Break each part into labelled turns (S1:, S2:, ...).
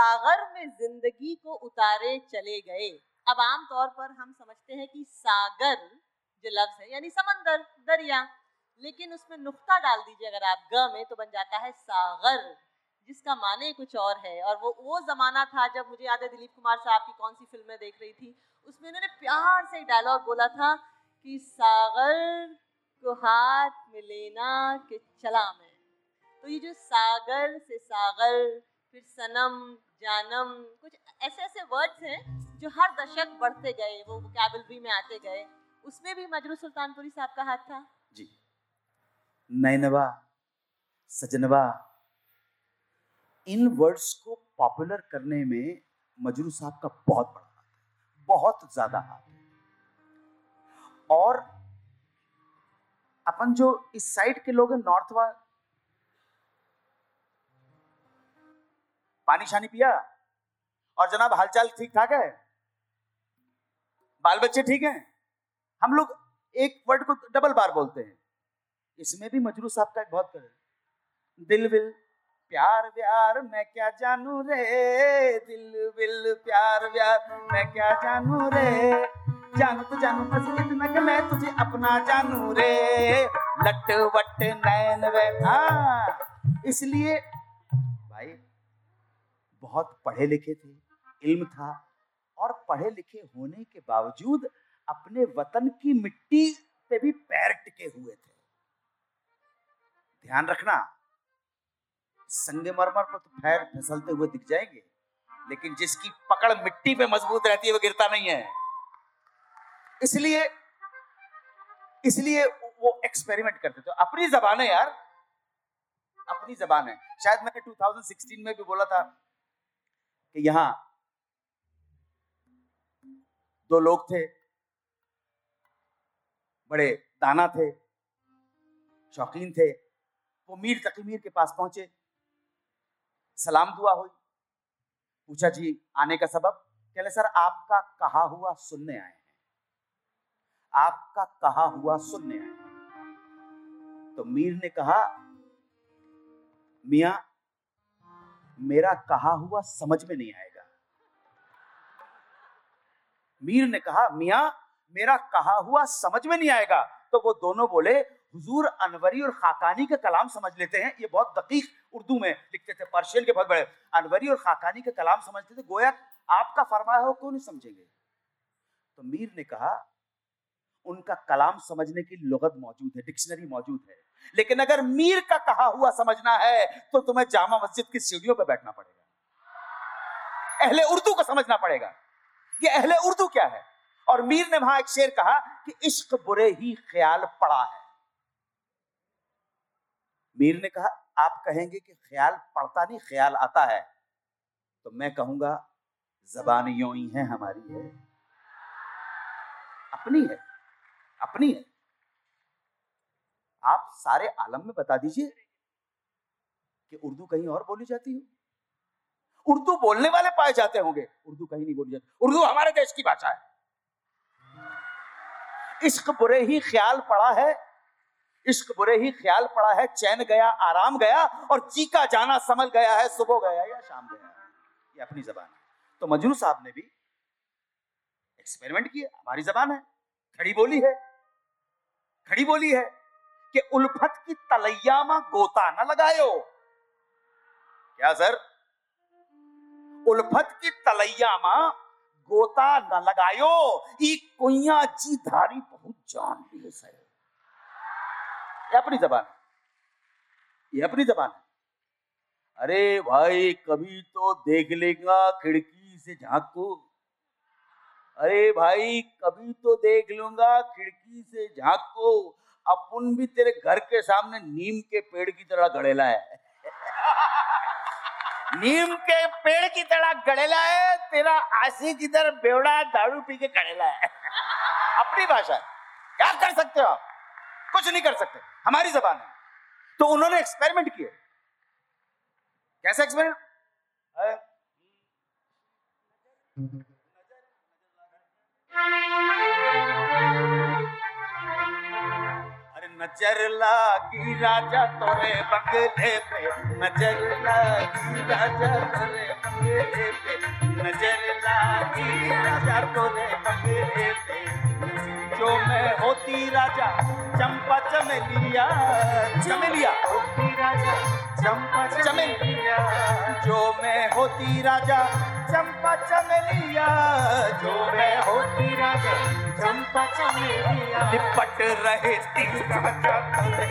S1: सागर में ज़िंदगी को उतारे चले गए। अब आम तौर पर हम समझते हैं कि सागर जो लफ्ज है, यानी समंदर, दरिया, लेकिन उसमें नुक्ता डाल दीजिए अगर आप ग में तो बन जाता है सागर, जिसका माने कुछ और है। और वो वो जमाना था जब मुझे याद है, दिलीप कुमार साहब की कौन सी फ़िल्में देख रही थी, उसमें उन्होंने प्यार से डायलॉग बोला था कि सागर को हाथ में लेना के चला मैं। तो ये जो सागर से सागर फिर सनम, जानम, कुछ ऐसे ऐसे वर्ड्स हैं जो हर दशक बढ़ते गए, वो वोकेबलरी में आते गए। उसमें भी मजरू सुल्तानपुरी साहब का हाथ था।
S2: जी। नैनवा, सजनवा, इन वर्ड्स को पॉपुलर करने में मजरू साहब का बहुत बड़ा हाथ बहुत ज़्यादा हाथ है। और अपन जो इस साइड के लोग हैं नॉर्थ पानी शानी पिया? और जनाब, हालचाल ठीक ठाक है? बाल बच्चे ठीक हैं? हम लोग एक वर्ड को डबल बार बोलते हैं। इसमें भी मजरू साहब का एक बहुत कर दिल विल प्यार व्यार, मैं क्या जानू रे? दिल विल प्यार व्यार, मैं क्या जानू रे? जानू तो जानू, बस इतना कि मैं तुझे अपना जानू रे। लट वट नैन वे हाँ इसलिए बहुत पढ़े लिखे थे, इल्म था और पढ़े लिखे होने के बावजूद अपने वतन की मिट्टी पे भी पैर टिके हुए थे। ध्यान रखना, संगमरमर पर तो पैर फिसलते हुए दिख जाएँगे, लेकिन जिसकी पकड़ मिट्टी पे मज़बूत रहती है, वो गिरता नहीं है। इसलिए इसलिए वो एक्सपेरिमेंट करते थे। अपनी जबान है यार, अपनी जबान है। शायद मैंने 2016 में भी बोला था कि यहाँ दो लोग थे, बड़े दाना थे, शौकीन थे, वो मीर तकीमीर के पास पहुँचे। सलाम दुआ हुई। पूछा, जी, आने का सबब? कहले सर, आपका कहा हुआ सुनने आए हैं। आपका कहा हुआ सुनने आए तो मीर ने कहा, मिया मेरा कहा हुआ समझ में नहीं आएगा। मीर ने कहा, मिया, मेरा कहा हुआ समझ में नहीं आएगा। तो वो दोनों बोले, हुजूर अनवरी और खाकानी का कलाम समझ लेते हैं। ये बहुत दकीक उर्दू में लिखते थे, पर्शियन के बहुत बड़े अनवरी और खाकानी का कलाम समझते थे। गोया आपका फरमाया हो क्यों नहीं समझेंगे? तो मीर ने कहा, उनका कलाम समझने की लगत मौजूद है, डिक्शनरी मौजूद है। लेकिन अगर मीर का कहा हुआ समझना है तो तुम्हें जामा मस्जिद की सीढ़ियों पर बैठना पड़ेगा। अहले उर्दू को समझना पड़ेगा। ये अहले उर्दू क्या है? और मीर ने वहाँ एक शेर कहा कि इश्क बुरे ही ख्याल पड़ा है। मीर ने कहा, आप कहेंगे कि ख्याल पड़ता नहीं, ख्याल आता है। तो मैं कहूँगा, जबान यो ही है हमारी है। अपनी है अपनी है। आप सारे आलम में बता दीजिए कि उर्दू कहीं और बोली जाती हो। उर्दू बोलने वाले पाए जाते होंगे, उर्दू कहीं नहीं बोली जाती। उर्दू हमारे देश की भाषा है। इश्क बुरे ही ख्याल पड़ा है, इश्क बुरे ही ख्याल पड़ा है, चैन गया, आराम गया और जी का जाना समझ गया है, सुबह गया या शाम गया ये अपनी जबान है। तो मजनू साहब ने भी एक्सपेरिमेंट किया। हमारी जबान है। खड़ी बोली है। खड़ी बोली है। कि उल्फत की तलैया में गोता न लगायो। क्या सर? उल्फत की तलैया में गोता न लगायो? ई कुइया जी धारी बहुत जान ली सर। ये अपनी जबान। ये अपनी जबान। अरे भाई, कभी तो देख लेगा खिड़की से झांको। अरे भाई, कभी तो देख लूँगा खिड़की से झांको। अपन भी तेरे घर के सामने नीम के पेड़ की तरह गड़ेला है। नीम के पेड़ की तरह गड़ेला है, तेरा आशी की तरह बेवड़ा दारू पी के गड़ेला है। अपनी भाषा क्या कर सकते हो कुछ नहीं कर सकते। हमारी जबान है। तो उन्होंने एक्सपेरिमेंट किए। कैसे एक्सपेरिमेंट अरे नज़र नज़र लागी राजा तोरे बंगले पे नज़र लागी राजा तोरे बंगले पे नज़र लागी राजा तोरे बंगले पे। जो मैं होती राजा चंपा चमेलिया चमेलिया।
S3: होती राजा चंपा
S2: चमेलिया। जो मैं होती राजा चंपा चमेलिया,
S3: जो मैं होती राजा, चंपा चमेलिया।
S2: लिपट रहे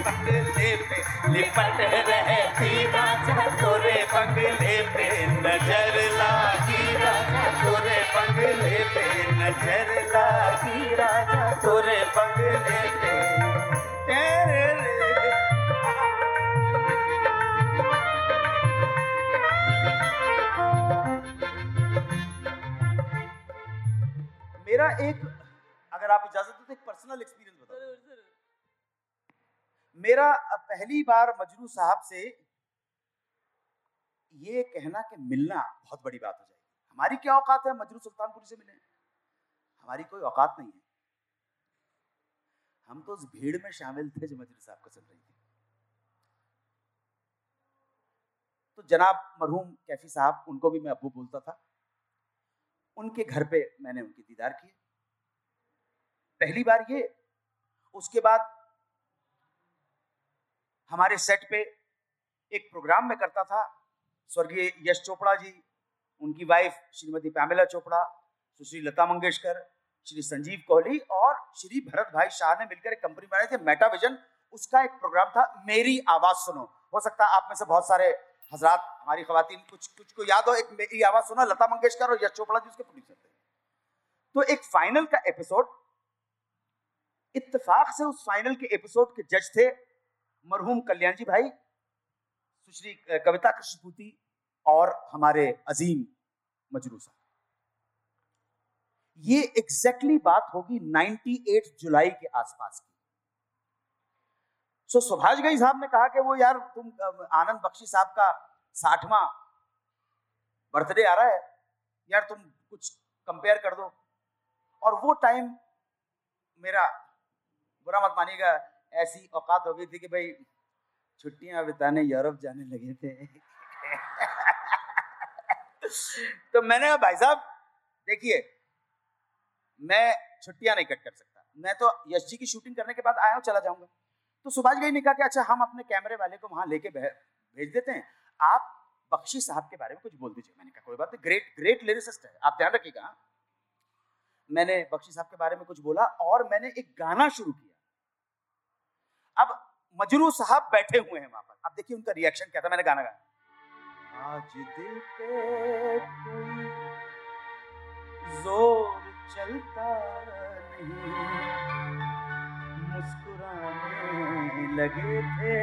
S2: बंगले पे। लिपट रहे राजा, तोरे बंगले पे। नज़र लागी राजा, तोरे बंगले पे। नज़र लागी राजा, तोरे बंगले पे। मेरा एक अगर आप इजाज़त दो तो एक पर्सनल एक्सपीरियंस बताओ। मेरा पहली बार मजरू साहब से ये कहना कि मिलना बहुत बड़ी बात हो जाएगी। हमारी क्या औकात है मजरू सुल्तानपुरी से मिले हमारी कोई औकात नहीं है। हम तो उस भीड़ में शामिल थे जो मजरू साहब को सुन रही थी। तो जनाब मरहूम कैफी साहब उनको भी मैं अबू बोलता था। उनके घर पे मैंने उनकी दीदार किए पहली बार ये, उसके बाद हमारे सेट पे एक प्रोग्राम में करता था, स्वर्गीय यश चोपड़ा जी, उनकी वाइफ श्रीमती पैमेला चोपड़ा, सुश्री लता मंगेशकर, श्री संजीव कोहली और श्री भरत भाई शाह ने मिलकर एक कंपनी बनाई थी मेटा विजन उसका एक प्रोग्राम था, मेरी आवाज़ सुनो। हो सकता है आप में से बहुत सारे हजरात, हमारी खातन कुछ कुछ को याद हो? एक मेरी आवाज़ सुना, लता मंगेशकर और यश चोपड़ा जी उसके प्रोड्यूसर थे। तो एक फाइनल का एपिसोड इत्तेफाक से उस फाइनल के एपिसोड के जज थे मरहूम कल्याण जी भाई, सुश्री कविता कृष्णपूति और हमारे अजीम मजरू साहब। ये एग्जैक्टली exactly बात होगी 98 जुलाई के आसपास की। सो सुभाष गई साहब ने कहा कि वो यार, तुम आनंद बख्शी साहब का साठवां बर्थडे आ रहा है। यार, तुम कुछ कंपेयर कर दो। और वो टाइम मेरा बुरा मत मानिएगा, ऐसी औकात हो गई थी कि भाई, छुट्टियाँ बिताने यूरोप जाने लगे थे। तो मैंने कहा, भाई साहब, देखिए, मैं छुट्टियाँ नहीं कट कर सकता। मैं तो यश जी की शूटिंग करने के बाद आया हूँ, चला जाऊँगा। तो सुभाष गई ने कहा कि अच्छा हम अपने कैमरे वाले को वहाँ लेके भेज देते हैं। आप बख्शी साहब के बारे में कुछ बोल दीजिए। मैंने कहा, कोई बात नहीं, ग्रेट ग्रेट लिरिसिस्ट है। आप ध्यान रखिएगा मैंने बख्शी साहब के बारे में कुछ बोला और मैंने एक गाना शुरू किया। अब मजरू साहब बैठे हुए हैं वहाँ पर। अब देखिए उनका रिएक्शन क्या था, मैंने गाना गाया। आज दिल पे ज़ोर चलता नहीं लगे थे,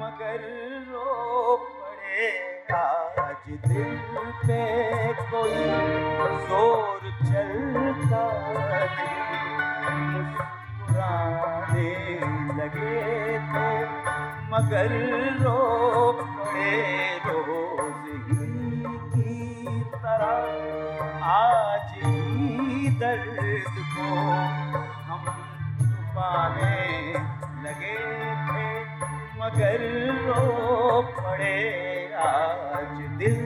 S2: मगर रो पड़े आज दिल पे कोई ज़ोर चलता मुस्कुराने लगे थे, मगर रो पड़े रोज की तरह। आज ही दर्द को हम छुपाने लगे थे, मगर रो पड़े आज दिल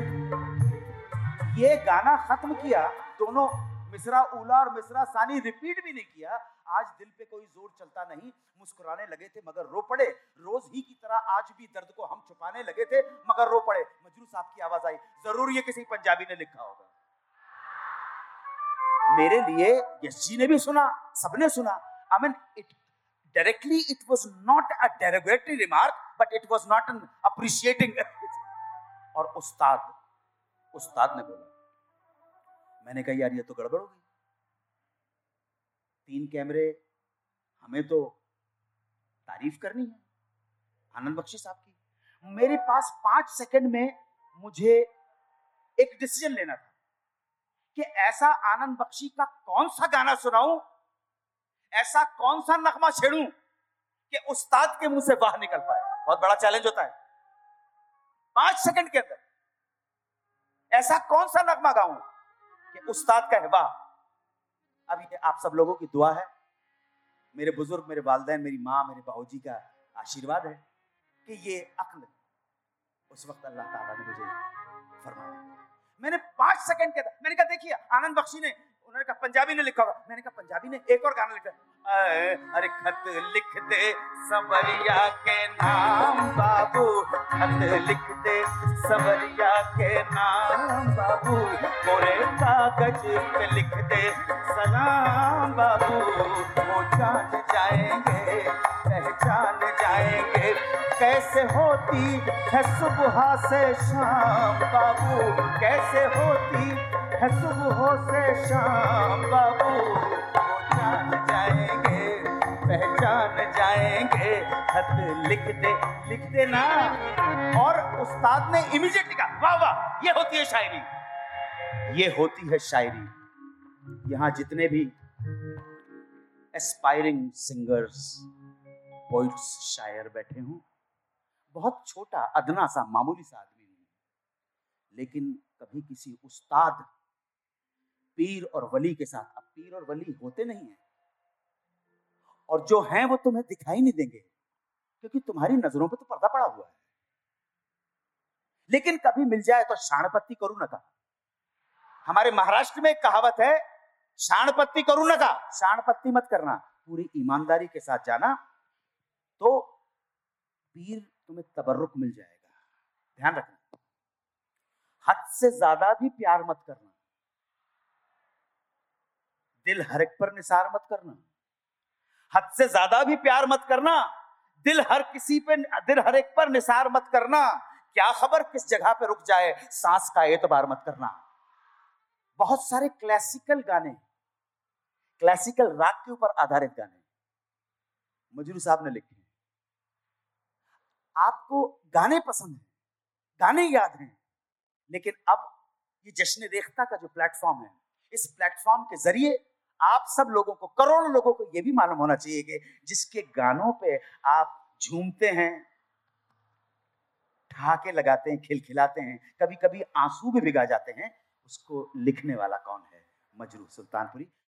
S2: ये गाना खत्म किया, दोनों मिसरा उला और मिसरा सानी रिपीट भी नहीं किया। आज दिल पे कोई ज़ोर चलता नहीं, मुस्कुराने लगे थे, मगर रो पड़े। रोज ही की तरह आज भी दर्द को हम छुपाने लगे थे, मगर रो पड़े। मजरू साहब की आवाज़ आई, ज़रूर ये किसी पंजाबी ने लिखा होगा। मेरे लिए यश जी ने भी सुना, सबने सुना। I mean it directly it was not a derogatory remark but it was not an appreciating और उस्ताद उस्ताद ने बोला, मैंने कहा, यार, ये तो गड़बड़ हो गई। तीन कैमरे, हमें तो तारीफ़ करनी है। आनंद बख्शी साहब की। मेरे पास पाँच सेकंड में मुझे एक डिसीज़न लेना था कि ऐसा आनंद बख्शी का कौन सा गाना सुनाऊं ऐसा कौन सा नगमा छेड़ू कि उस्ताद के मुँह से बाहर निकल पाए? बहुत बड़ा चैलेंज होता है। पाँच सेकंड के अंदर। ऐसा कौन सा नगमा गाऊं कि उस्ताद का है अब ये आप सब लोगों की दुआ है। मेरे बुज़ुर्ग, मेरे वालदेन, मेरी माँ, मेरे बाबूजी का आशीर्वाद है कि ये अक्ल उस वक्त अल्लाह ताला ने मुझे फरमाया। मैंने पाँच सेकंड के मैंने कहा, देखिए, आनंद बख्शी ने उन्होंने कहा, पंजाबी ने लिखा होगा। मैंने कहा, पंजाबी ने एक और गाना लिखा अरे खत लिख दे संवरिया के नाम, बाबू, खत लिख दे संवरिया के नाम, बाबू कोरे कागज़ पे लिख दे सलाम, बाबू। वो जान जाएँगे, पहचान जाएँगे, कैसे होती है सुबह से शाम, बाबू, कैसे होती है सुबह से शाम बाबू जाएँगे, पहचान जाएँगे। खत लिख दे लिख और उस्ताद ने वाह वाह, ये होती है शायरी। ये होती है शायरी। यहाँ जितने भी एस्पायरिंग सिंगर्स पोइट्स शायर बैठे हों, बहुत छोटा, अदना सा, मामूली सा आदमी लेकिन कभी किसी उस्ताद पीर और वली के साथ। अब पीर और वली होते नहीं हैं। और जो हैं वो तुम्हें दिखाई नहीं देंगे, क्योंकि तुम्हारी नज़रों पे तो पर्दा पड़ा हुआ है। लेकिन कभी मिल जाए तो शाणपत्ती करू ना कहा? हमारे महाराष्ट्र में एक कहावत है, शाणपत्ती करू ना कहा? शाणपत्ती मत करना, पूरी ईमानदारी के साथ जाना तो पीर तुम्हें तबर्रुक मिल जाएगा। ध्यान रखना। हद से ज़्यादा भी प्यार मत करना। दिल हर एक पर निसार मत करना। हद से ज़्यादा भी प्यार मत करना। दिल हर किसी पे, दिल हर एक पर निसार मत करना। क्या खबर किस जगह पे रुक जाए, सांस का एतबार मत करना। बहुत सारे क्लासिकल गाने क्लासिकल राग के ऊपर आधारित गाने, मजरू साहब ने लिखे आपको गाने पसंद है, गाने याद हैं, लेकिन अब ये जश्न रेख्ता का जो प्लेटफॉर्म है, इस प्लेटफॉर्म के ज़रिए आप सब लोगों को, करोड़ों लोगों को यह भी मालूम होना चाहिए कि जिसके गानों पे आप झूमते हैं ठहाके लगाते हैं, खिलखिलाते हैं कभी कभी आँसू भी भिगा जाते हैं, उसको लिखने वाला कौन है? मजरू सुल्तानपुरी।